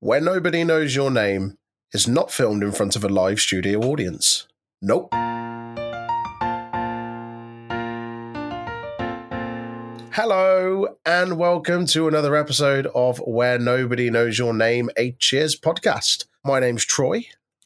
Where Nobody Knows Your Name is not filmed in front of a live studio audience. Nope. Hello, and welcome to another episode of Where Nobody Knows Your Name, a Cheers podcast. My name's Troy.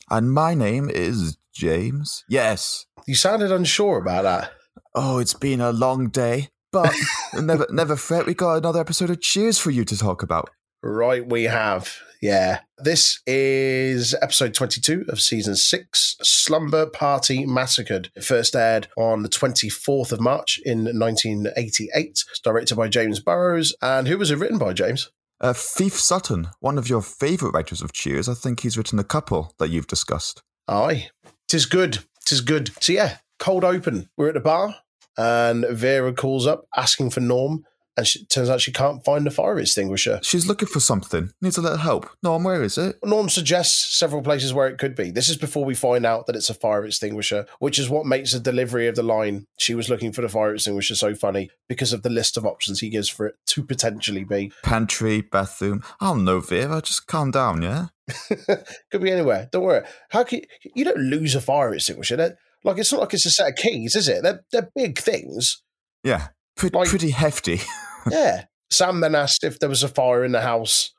And my name is James. Yes. You sounded unsure about that. Oh, it's been a long day, but never, never fret. We got another episode of Cheers for you to talk about. Right, we have. Yeah. This is episode 22 of season six Slumber Party Massacred. It first aired on the 24th of March in 1988. It's directed by James Burrows. And who was it written by, James? Uh, Phoef Sutton, one of your favourite writers of Cheers. I think he's written a couple that you've discussed. Aye. Tis good. Tis good. So, yeah, cold open. We're at the bar, and Vera calls up asking for Norm and she, turns out she can't find the fire extinguisher. She's looking for something. Needs a little help. Norm, where is it? Norm suggests several places where it could be. This is before we find out that it's a fire extinguisher, which is what makes the delivery of the line she was looking for the fire extinguisher so funny because of the list of options he gives for it to potentially be. Pantry, bathroom. I don't know, Vera. Just calm down, yeah? could be anywhere. Don't worry. How can you, you don't lose a fire extinguisher? They're, like it's not like it's a set of keys, is it? They're they're big things. Yeah, pretty, Like- pretty hefty. yeah. Sam then asked if there was a fire in the house,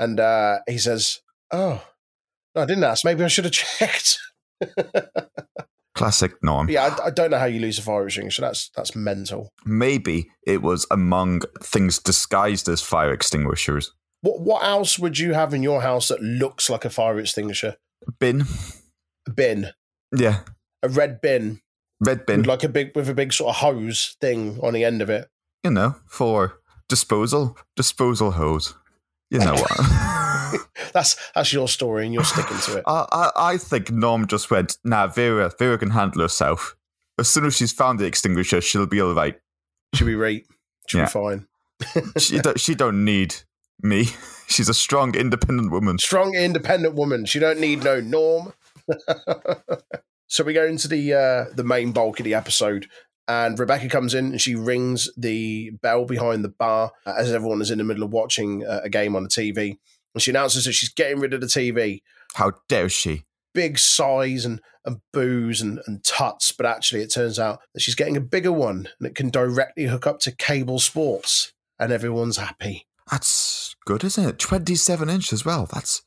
and uh, he says, "Oh, no, I didn't ask. Maybe I should have checked." Classic Norm. yeah, I, I don't know how you lose a fire extinguisher. That's that's mental. Maybe it was among things disguised as fire extinguishers. What what else would you have in your house that looks like a fire extinguisher? Bin. A bin, Yeah. a red bin, Red bin. with like a big with a big sort of hose thing on the end of it. you know, for disposal, disposal hose. You know what? That's that's your story, and you're sticking to it. I, I, I think Norm just went, nah, Vera, Vera can handle herself. As soon as she's found the extinguisher, she'll be all right. She'll be right. Should Yeah. be fine. She, don't, she don't need me. She's a strong, independent woman. strong, independent woman. She don't need no norm. So we go into the uh, the main bulk of the episode, and Rebecca comes in and she rings the bell behind the bar as everyone is in the middle of watching uh, a game on the TV, and she announces that she's getting rid of the TV. How dare she? Big sighs and and boos and, and tuts, but actually it turns out that she's getting a bigger one and it can directly hook up to cable sports, and everyone's happy. That's good, isn't it? 27 inch as well. That's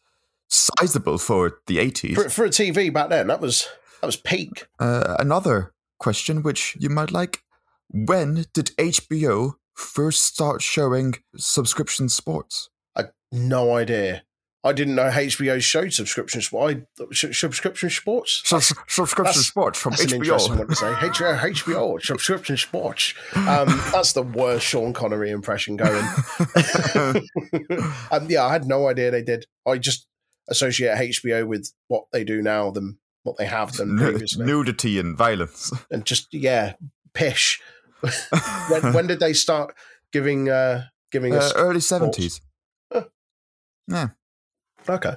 sizable for the 80s. For, for a TV back then, that was that was peak. Uh, another question, which you might like. When did HBO first start showing subscription sports? I no idea. I didn't know HBO showed subscription sport. I, sh- subscription sports. Sus- subscription That's- sports from That's an interesting HBO. one to say. HBO, HBO subscription sports. Um, that's the worst Sean Connery impression going. um, yeah, I had no idea they did. I just associate HBO with what they do now than what they have done previously, Nudity and violence. and just yeah, pish. when when did they start giving uh, giving Uh, us early 70s. Huh. Yeah. Okay.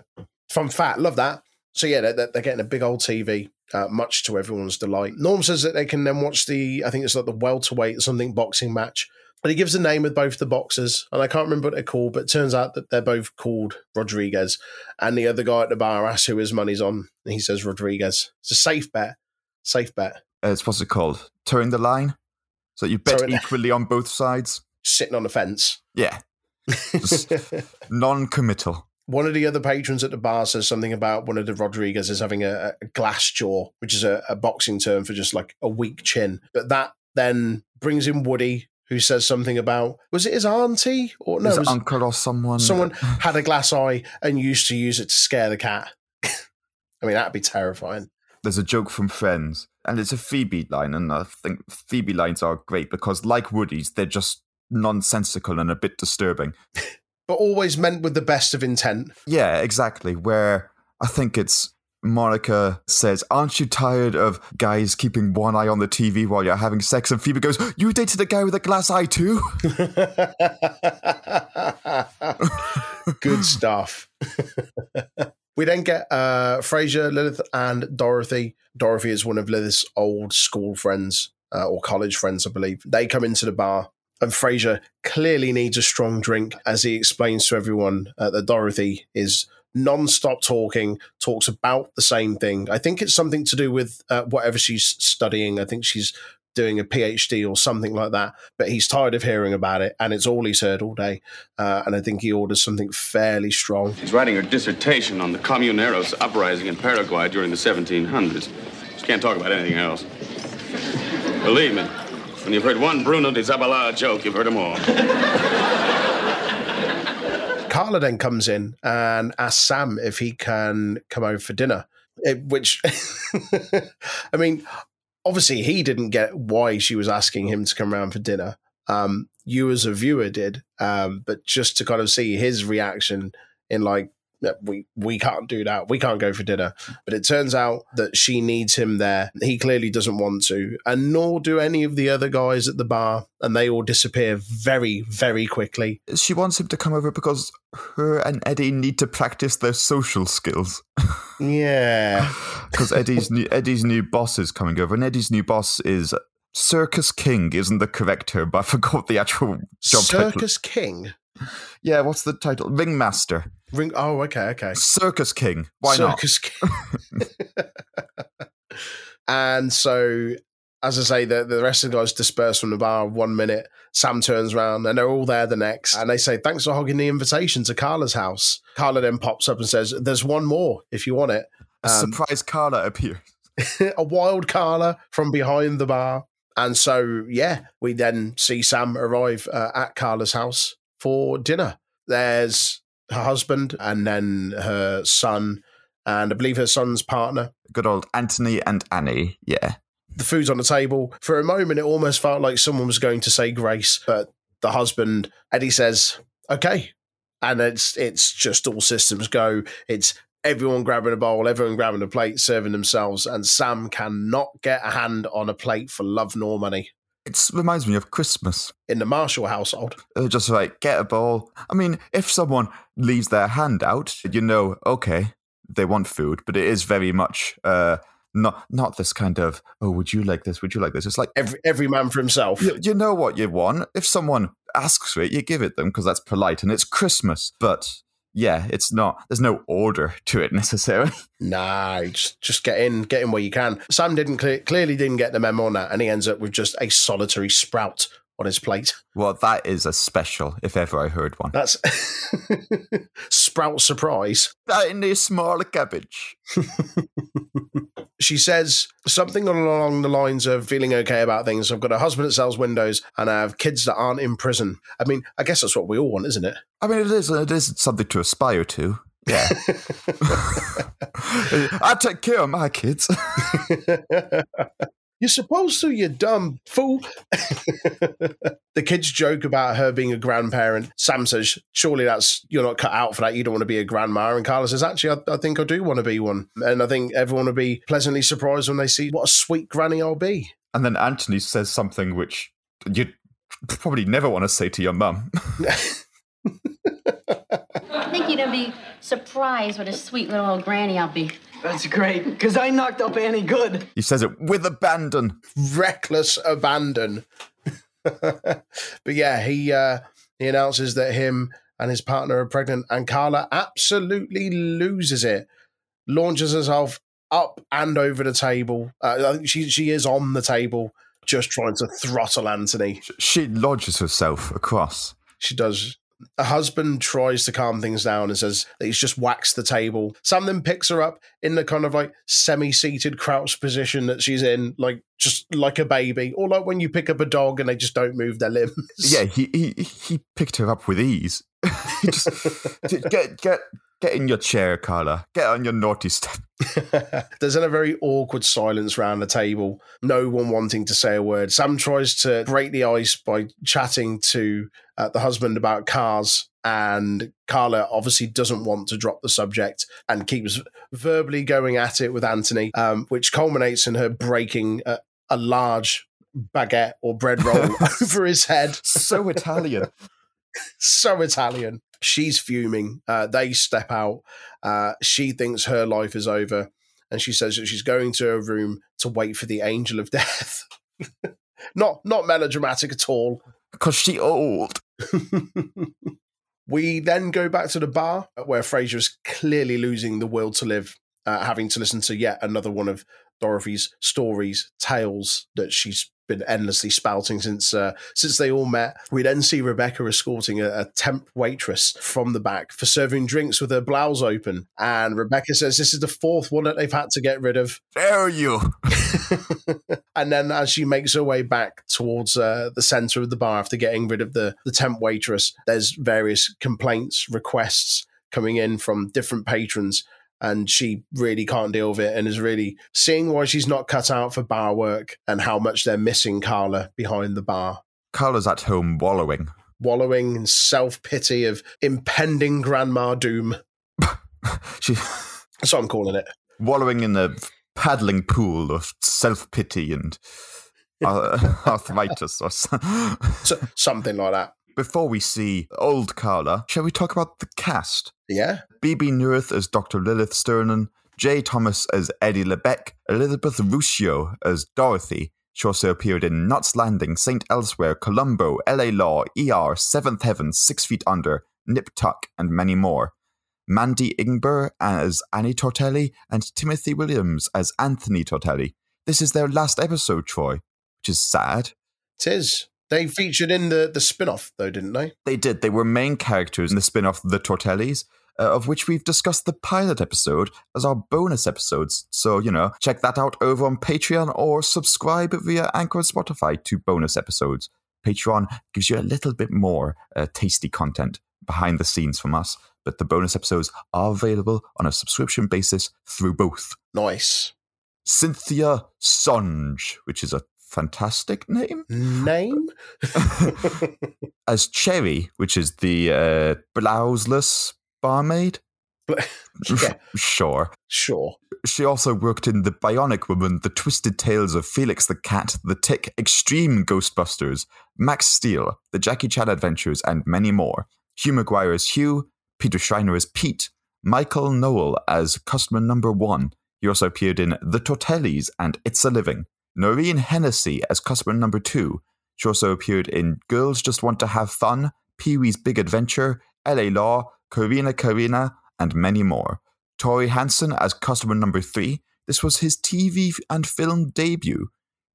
From fat, love that. So yeah, they're, they're getting a big old TV, uh, much to everyone's delight. Norm says that they can then watch the, I think it's like the welterweight something boxing match. And he gives the name of both the boxers, and I can't remember what they're called, but it turns out that they're both called Rodriguez. And the other guy at the bar asks who his money's on, and he says Rodriguez. It's a safe bet. Safe bet. Uh, it's what's it called? Towing the line? So you bet Towing- equally on both sides? Sitting on the fence. Yeah. Non committal. one of the other patrons at the bar says something about one of the Rodriguez is having a, a glass jaw, which is a, a boxing term for just like a weak chin. But that then brings in Woody, who says something about was it his auntie or no? His uncle or someone. someone had a glass eye and used to use it to scare the cat. I mean, that'd be terrifying. There's a joke from Friends, and it's a Phoebe line, and I think Phoebe lines are great because, like Woody's, they're just nonsensical and a bit disturbing. But always meant with the best of intent. Yeah, exactly. Where I think it's Monica says, Aren't you tired of guys keeping one eye on the TV while you're having sex? And Phoebe goes, You dated a guy with a glass eye too? Good stuff. we then get uh, Frasier, Lilith, and Dorothy. Dorothy is one of Lilith's old school friends uh, or college friends, I believe. They come into the bar And Frasier clearly needs a strong drink as he explains to everyone uh, that Dorothy is non-stop talking talks about the same thing i think it's something to do with uh, whatever she's studying i think she's doing a phd or something like that but he's tired of hearing about it and it's all he's heard all day uh, and i think he orders something fairly strong She's writing her dissertation on the Comuneros uprising in Paraguay during the 1700s. She can't talk about anything else. Believe me, when you've heard one Bruno de Zabala joke, you've heard them all. Carla then comes in and asks Sam if he can come over for dinner, It- which, I mean, obviously he didn't get why she was asking him to come around for dinner. Um, you as a viewer did, um, but just to kind of see his reaction in like, "Yeah, we we can't do that. We can't go for dinner. But it turns out that she needs him there. He clearly doesn't want to, and nor do any of the other guys at the bar, and they all disappear very, very quickly. She wants him to come over because her and Eddie need to practice their social skills. Yeah. Because Eddie's new Eddie's new boss is coming over, and Eddie's new boss is Circus King. Isn't the correct term? But I forgot the actual job title. Circus King. Yeah, what's the title? Ringmaster. Ring. Oh, okay, okay. Circus King. Why not? Circus King. and so, as I say, the, the rest of the guys disperse from the bar one minute. Sam turns around and they're all there the next. And they say, Thanks for hogging the invitation to Carla's house. Carla then pops up and says, There's one more if you want it. A surprise Carla appears. a wild Carla from behind the bar. And so, yeah, we then see Sam arrive uh, at Carla's house for dinner. There's her husband and then her son, and I believe her son's partner. Good old Anthony and Annie. Yeah. The food's on the table. For a moment, it almost felt like someone was going to say grace, but the husband, Eddie, says, okay. And it's it's just all systems go. It's everyone grabbing a bowl, everyone grabbing a plate, serving themselves, and Sam cannot get a hand on a plate for love nor money. It reminds me of Christmas. In the Marshall household, They're just like, get a bowl. I mean, if someone leaves their hand out, you know, okay, they want food, but it is very much uh, not not this kind of, oh, would you like this? Would you like this? It's like, every every man for himself. you, you know what you want. If someone asks for it, you give it them because that's polite and it's Christmas. But yeah, it's not, there's no order to it necessarily. Nah, just just get in, get in where you can. Sam didn't cle clearly didn't get the memo on that, and he ends up with just a solitary sprout on his plate. Well, that is a special, if ever I heard one. That's sprout surprise. Tiny small cabbage. She says something along the lines of feeling okay about things. I've got a husband that sells windows, and I have kids that aren't in prison. I mean, I guess that's what we all want, isn't it? I mean, it is it is something to aspire to. Yeah. I take care of my kids. You're supposed to, you dumb fool. the kids joke about her being a grandparent. Sam says, Surely that's you're not cut out for that. You don't want to be a grandma. And Carla says, Actually, I, I think I do want to be one. And I think everyone will be pleasantly surprised when they see what a sweet granny I'll be. and then Anthony says something which you'd probably never want to say to your mum. I think you're gonna be surprised what a sweet little old granny I'll be. That's great, because I knocked up Annie good. he says it with abandon. Reckless abandon. but yeah, he uh, he announces that him and his partner are pregnant, and Carla absolutely loses it, launches herself up and over the table. Uh, I think she she is on the table, just trying to throttle Anthony. She lodges herself across. She does. Her husband tries to calm things down and says that he's just waxed the table. Sam then picks her up in the kind of like semi-seated crouch position that she's in, like just like a baby, or like when you pick up a dog and they just don't move their limbs. Yeah, he he, he picked her up with ease. He just, get get get in your chair, Carla. Get on your naughty step. There's then a very awkward silence around the table, no one wanting to say a word. Sam tries to break the ice by chatting to uh, the husband about cars, and Carla obviously doesn't want to drop the subject and keeps verbally going at it with Anthony, um, which culminates in her breaking a, a large baguette or bread roll over his head So Italian. so Italian. She's fuming. Uh, they step out. Uh, she thinks her life is over. And she says that she's going to her room to wait for the angel of death. not not melodramatic at all. Cause she old. we then go back to the bar where Frasier is clearly losing the will to live, uh, having to listen to yet another one of Dorothy's stories, tales that she's been endlessly spouting since uh, since they all met. We then see Rebecca escorting a, a, temp waitress from the back for serving drinks with her blouse open, and Rebecca says this is the fourth one that they've had to get rid of. Dare you? and then as she makes her way back towards uh, the center of the bar after getting rid of the the temp waitress, there's various complaints, requests coming in from different patrons and she really can't deal with it and is really seeing why she's not cut out for bar work and how much they're missing Carla behind the bar. Carla's at home wallowing. Wallowing in self pity of impending grandma doom. she That's what I'm calling it. Wallowing in the paddling pool of self pity and arthritis or so, something like that. Before we see old Carla, shall we talk about the cast? Yeah. Bebe Neuwirth as Dr. Lilith Sternin, Jay Thomas as Eddie Lebec, Elizabeth Ruscio as Dorothy. She also appeared in Knots Landing, St. Elsewhere, Columbo, LA Law, ER, Seventh Heaven, Six Feet Under, Nip Tuck, and many more. Mandy Ingber as Annie Tortelli, and Timothy Williams as Anthony Tortelli. This is their last episode, Troy, which is sad. It is. They featured in the, the spin off, though, didn't they? They did. They were main characters in the spin off The Tortellis. Uh, of which we've discussed the pilot episode as our bonus episodes. So, you know, check that out over on Patreon or subscribe via Anchor and Spotify to bonus episodes. Patreon gives you a little bit more uh, tasty content behind the scenes from us, but the bonus episodes are available on a subscription basis through both. Nice. Cynthia Songe, which is a fantastic name. Name? As Cherry, which is the uh, blouseless barmaid. yeah. sure. Sure. She also worked in The Bionic Woman, The Twisted Tales of Felix the Cat, The Tick, Extreme Ghostbusters, Max Steel, The Jackie Chan Adventures, and many more. Hugh McGuire as Hugh, Peter Schreiner as Pete, Michael Noel as customer number one. He also appeared in The Tortellis and It's a Living. Noreen Hennessy as customer number two. She also appeared in Girls Just Want to Have Fun, Pee Wee's Big Adventure, LA Law, Karina Karina, and many more. Tori Hansen as customer number three. This was his TV and film debut.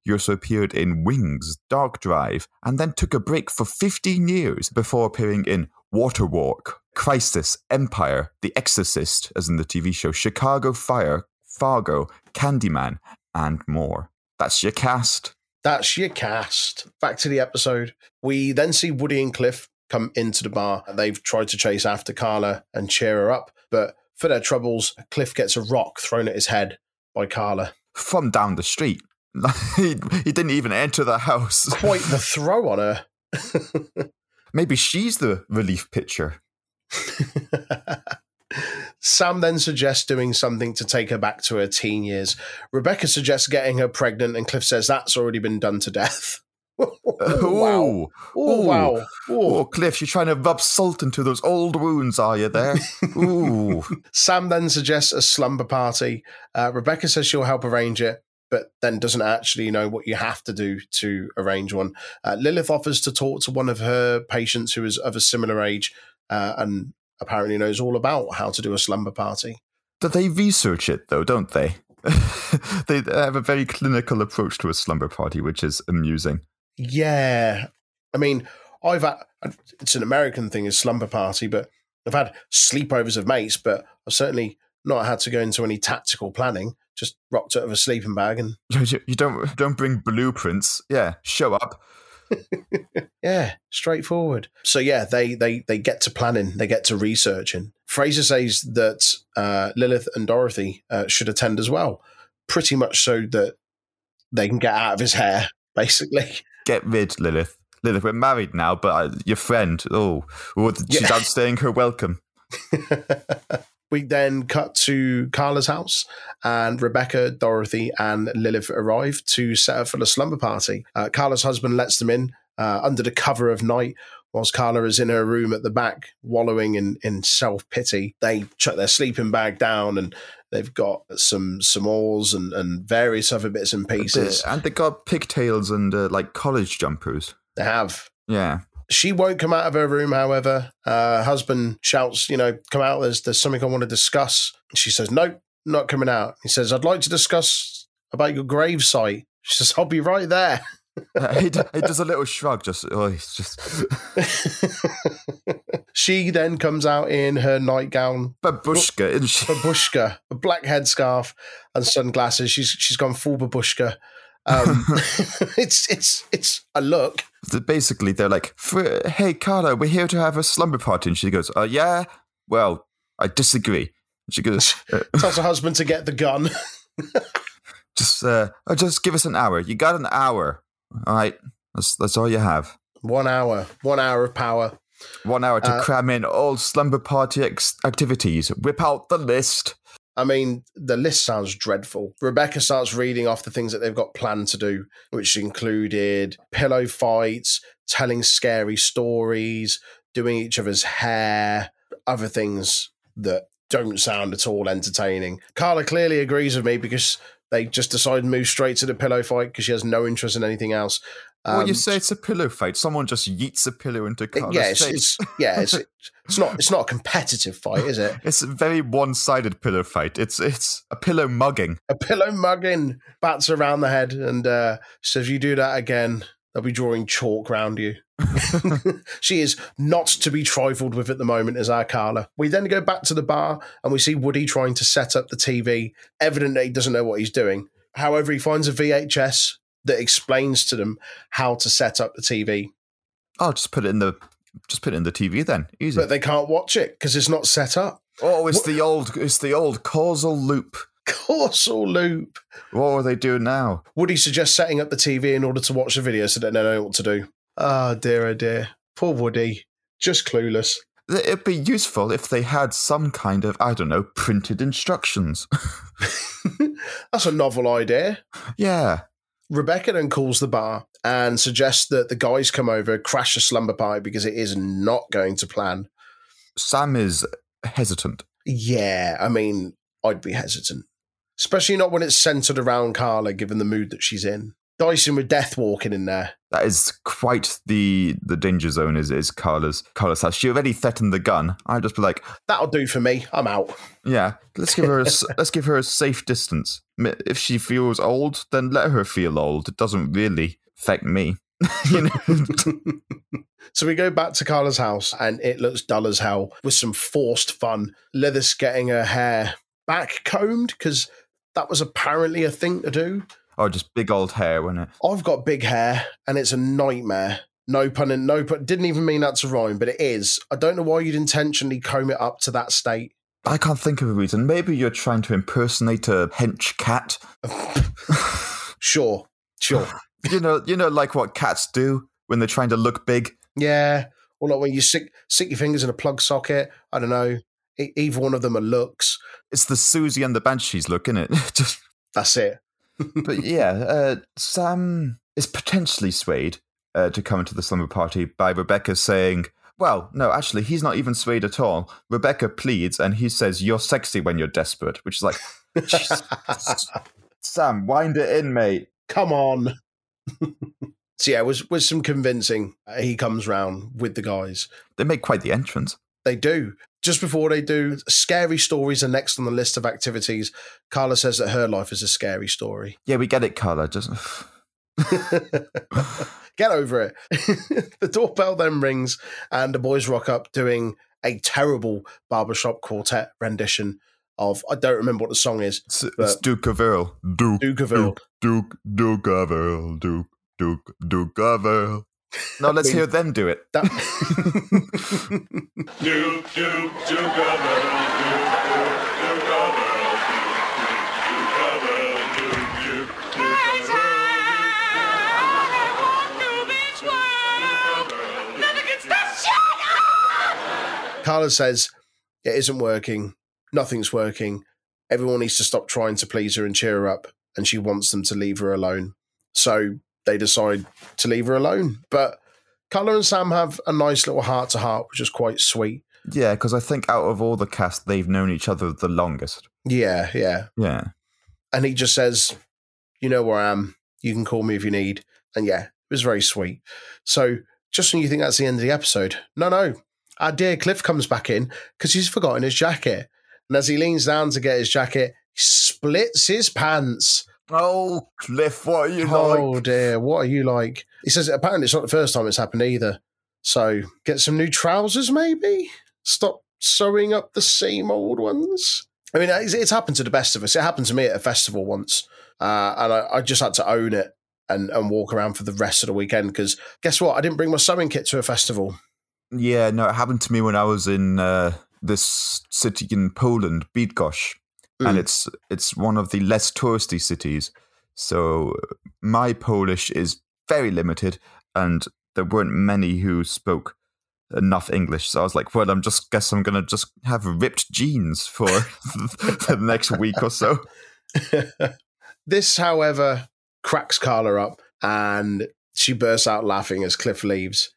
He also appeared in Wings, Dark Drive, and then took a break for 15 years before appearing in Waterwalk, Crisis, Empire, The Exorcist, as in the TV show, Chicago Fire, Fargo, Candyman, and more. That's your cast. That's your cast. Back to the episode. We then see Woody and Cliff come into the bar. They've tried to chase after Carla and cheer her up, but for their troubles, Cliff gets a rock thrown at his head by Carla. From down the street. he, he didn't even enter the house. Quite the throw on her. Maybe she's the relief pitcher. Sam then suggests doing something to take her back to her teen years. Rebecca suggests getting her pregnant, and Cliff says that's already been done to death. oh, wow. Oh, wow. Oh, Cliff, you're trying to rub salt into those old wounds, are you there? Ooh. Sam then suggests a slumber party. Uh, Rebecca says she'll help arrange it, but then doesn't actually know what you have to do to arrange one. Uh, Lilith offers to talk to one of her patients who is of a similar age uh, and apparently knows all about how to do a slumber party. They research it, though, don't they? they have a very clinical approach to a slumber party, which is amusing. Yeah. I mean, I've had, it's an American thing, is slumber party, but I've had sleepovers of mates, but I've certainly not had to go into any tactical planning. Just rocked out of a sleeping bag and you don't don't bring blueprints. Yeah, show up. yeah, straightforward. So yeah, they they they get to planning, they get to researching. Frasier says that uh, Lilith and Dorothy uh, should attend as well, pretty much so that they can get out of his hair, basically. Get rid, Lilith. Lilith, we're married now, but uh, your friend, oh, she's yeah. outstaying her welcome. we then cut to Carla's house, and Rebecca, Dorothy, and Lilith arrive to set up for the slumber party. Uh, Carla's husband lets them in uh, under the cover of night. Whilst Carla is in her room at the back, wallowing in, in self pity, they chuck their sleeping bag down and they've got some some oars and, and various other bits and pieces. And they got pigtails and uh, like college jumpers. They have. Yeah. She won't come out of her room, however. Uh, her husband shouts, you know, come out, there's, there's something I want to discuss. She says, nope, not coming out. He says, I'd like to discuss about your grave site. She says, I'll be right there. Uh, he, d- he does a little shrug, just, oh, he's just. she then comes out in her nightgown, Babushka, isn't she? babushka, a black headscarf, and sunglasses. She's she's gone full babushka. Um, it's it's it's a look. Basically, they're like, hey, Carla, we're here to have a slumber party. And she goes, uh, yeah, well, I disagree. And she goes, uh, Tells her husband to get the gun. just, uh, oh, just give us an hour. You got an hour. All right. That's, that's all you have. One hour, one hour of power. One hour to Uh, cram in all slumber party ex- activities. Whip out the list. I mean, the list sounds dreadful. Rebecca starts reading off the things that they've got planned to do, which included pillow fights, telling scary stories, doing each other's hair, other things that don't sound at all entertaining. Carla clearly agrees with me because they just decide to move straight to the pillow fight because she has no interest in anything else. well, you Um, say it's a pillow fight. Someone just yeets a pillow into Carla's yeah, it's, face. it's yeah, it's it's not it's not a competitive fight, is it? It's a very one-sided pillow fight. It's it's a pillow mugging. a pillow mugging bats around the head and uh, says, "You do that again, they'll be drawing chalk round you." she is not to be trifled with at the moment, as our Carla. We then go back to the bar and we see Woody trying to set up the TV. Evident that he doesn't know what he's doing. However, he finds a VHS that explains to them how to set up the TV, Oh, just put it in the just put it in the TV then. Easy. but they can't watch it because it's not set up. oh, it's the old it's the old causal loop. Causal loop. What are they doing now? Woody suggests setting up the TV in order to watch the video so that they know what to do. Oh dear, oh dear. Poor Woody. Just clueless. It'd be useful if they had some kind of I don't know printed instructions. That's a novel idea. yeah, Rebecca then calls the bar and suggests that the guys come over, crash a slumber party because it is not going to plan. Sam is hesitant. Yeah, I mean, I'd be hesitant. Especially not when it's centered around Carla, given the mood that she's in. Dyson with death walking in there. That is quite the the danger zone. Is is Carla's Carla's house? She already threatened the gun. I'd just be like, That'll do for me. I'm out. yeah, let's give her a, let's give her a safe distance. If she feels old, then let her feel old. It doesn't really affect me. you know? So we go back to Carla's house and it looks dull as hell with some forced fun. Leather's getting her hair back combed because that was apparently a thing to do. oh, just big old hair, wasn't it? I've got big hair and it's a nightmare. No pun and no pun. Didn't even mean that to rhyme, but it is. I don't know why you'd intentionally comb it up to that state. I can't think of a reason. Maybe you're trying to impersonate a hench cat. Sure, sure. You know, you know, like what cats do when they're trying to look big. Yeah. Or like when you stick, stick your fingers in a plug socket. I don't know. Either one of them are looks. It's the Siouxsie and the Banshees look, isn't it? Just, That's it. but yeah, uh, Sam is potentially swayed uh, to come to the slumber party by Rebecca saying, "Well, no, actually, he's not even swayed at all." Rebecca pleads, and he says, "You're sexy when you're desperate," which is like, Sam, wind it in, mate. Come on. so yeah, was with some convincing, he comes round with the guys. They make quite the entrance. They do. Just before they do, scary stories are next on the list of activities. Carla says that her life is a scary story. Yeah, we get it, Carla. Just Get over it. the doorbell then rings, and the boys rock up doing a terrible barbershop quartet rendition of I don't remember what the song is. it's, it's Duke of Earl. Duke, Duke of Earl. Duke, Duke of Earl. Duke, Duke, Duke of Earl. Now let's hear them do it. That Carla says it isn't working. Nothing's working. Everyone needs to stop trying to please her and cheer her up, and she wants them to leave her alone. So they decide to leave her alone. But Carla and Sam have a nice little heart to heart, which is quite sweet. Yeah, because I think out of all the cast, they've known each other the longest. Yeah, yeah. Yeah. And he just says, You know where I am. You can call me if you need. And yeah, it was very sweet. So just when you think that's the end of the episode. No, no. Our dear Cliff comes back in because he's forgotten his jacket. And as he leans down to get his jacket, he splits his pants. Oh, Cliff, what are you Oh like? Oh dear, what are you like? He says apparently it's not the first time it's happened either. So get some new trousers, maybe. Stop sewing up the same old ones. I mean, it's, it's happened to the best of us. It happened to me at a festival once, uh, and I, I just had to own it and, and walk around for the rest of the weekend. Because guess what? I didn't bring my sewing kit to a festival. Yeah, no, it happened to me when I was in uh, this city in Poland, Bydgoszcz, and Mm. it's it's one of the less touristy cities. So my Polish is very limited, and there weren't many who spoke enough English. So I was like, well, I'm just guess I'm gonna just have ripped jeans for the next week or so. this, however, cracks Carla up and she bursts out laughing as Cliff leaves.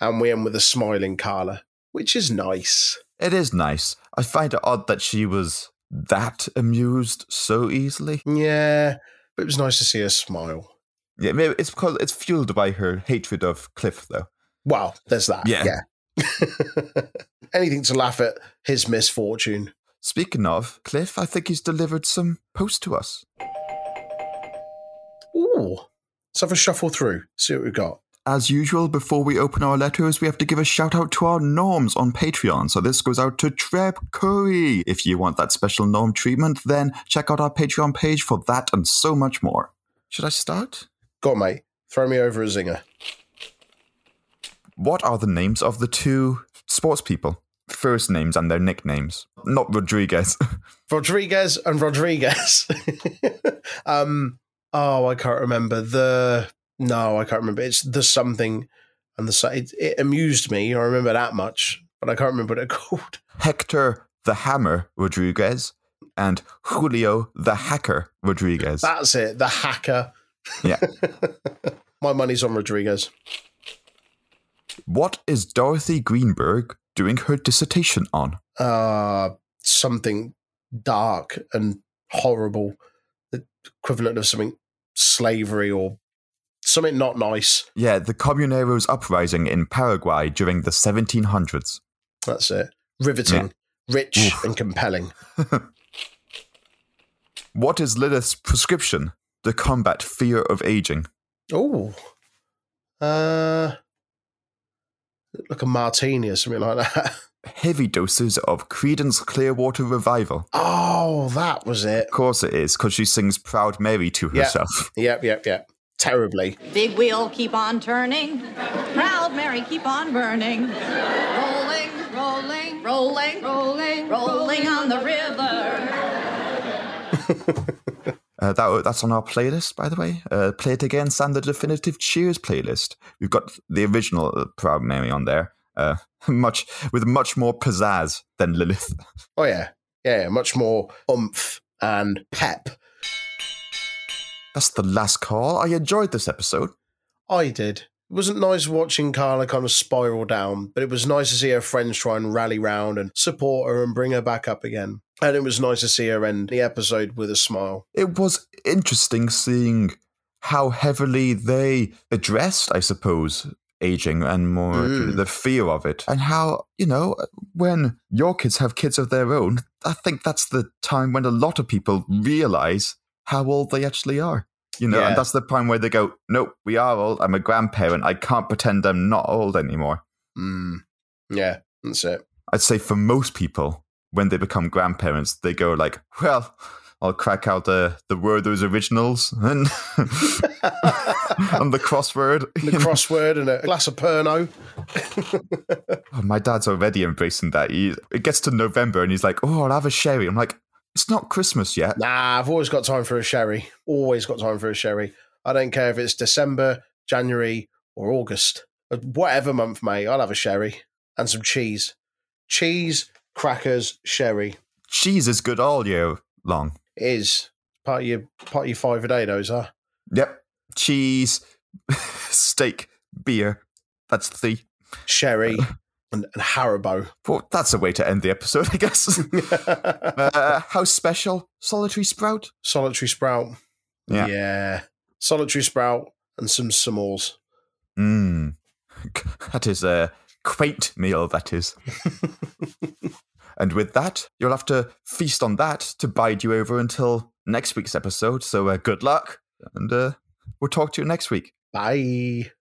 And we end with a smiling Carla, which is nice. It is nice. I find it odd that she was that amused so easily. Yeah, but it was nice to see her smile. Yeah, maybe it's because it's fueled by her hatred of Cliff, though. Well, there's that. Yeah. Yeah. Anything to laugh at his misfortune. Speaking of Cliff, I think he's delivered some post to us. Ooh. Let's have a shuffle through, see what we've got. As usual, before we open our letters, we have to give a shout out to our norms on Patreon. So this goes out to Treb Curry. If you want that special norm treatment, then check out our Patreon page for that and so much more. Should I start? Go on, mate. Throw me over a zinger. What are the names of the two sports people? First names and their nicknames. Not Rodriguez. Rodriguez and Rodriguez. um, oh, I can't remember the. No, I can't remember. It's the something, and the so- it, it amused me. I remember that much, but I can't remember what it called. Hector the Hammer Rodriguez and Julio the Hacker Rodriguez. That's it. The hacker. Yeah. My money's on Rodriguez. What is Dorothy Greenberg doing her dissertation on? Uh something dark and horrible. The equivalent of something slavery or something not nice. Yeah, the Comuneros uprising in Paraguay during the 1700s. That's it. Riveting, rich, Oof. and compelling. What is Lilith's prescription to combat fear of aging? Oh, uh, like a martini or something like that. Heavy doses of Creedence Clearwater Revival. Oh, that was it. Of course it is, because she sings Proud Mary to Yeah. herself. Yep, yep, yep. Terribly. Big wheel, keep on turning. Proud Mary, keep on burning. Rolling, rolling, rolling, rolling, rolling on the river. Uh, that, that's on our playlist, by the way. Uh, Play It Again, and the Definitive Cheers playlist. We've got the original uh, Proud Mary on there, uh, much with much more pizzazz than Lilith. Oh yeah, yeah. yeah, Much more oomph and pep. That's the last call. I enjoyed this episode. I did. It wasn't nice watching Carla kind of spiral down, but it was nice to see her friends try and rally round and support her and bring her back up again. And it was nice to see her end the episode with a smile. It was interesting seeing how heavily they addressed, I suppose, aging and more Mm. the fear of it. And how, you know, when your kids have kids of their own, I think that's the time when a lot of people realize how old they actually are. You know, Yeah. and that's the point where they go, Nope, we are old. I'm a grandparent. I can't pretend I'm not old anymore. Mm. Yeah, that's it. I'd say for most people, when they become grandparents, they go like, "Well, I'll crack out the the Werther's originals and and the crossword." The you know. crossword and a glass of Pernod. Oh, my dad's already embracing that. He, it gets to November and he's like, "Oh, I'll have a sherry." I'm like, "It's not Christmas yet." Nah, I've always got time for a sherry. Always got time for a sherry. I don't care if it's December, January, or August. Uh, whatever month, mate, I'll have a sherry and some cheese. Cheese, crackers, sherry. Cheese is good all year long. It is part of your part of your five a day. Those are. Yep, cheese, steak, beer. That's the Sherry and, and Haribo. Well, that's a way to end the episode, I guess. uh, house special, solitary sprout. Solitary sprout. Yeah. Yeah. Solitary sprout and some s'mores. Mm. that is a quaint meal, that is. and with that, you'll have to feast on that to bide you over until next week's episode. So uh, good luck, and uh, we'll talk to you next week. Bye.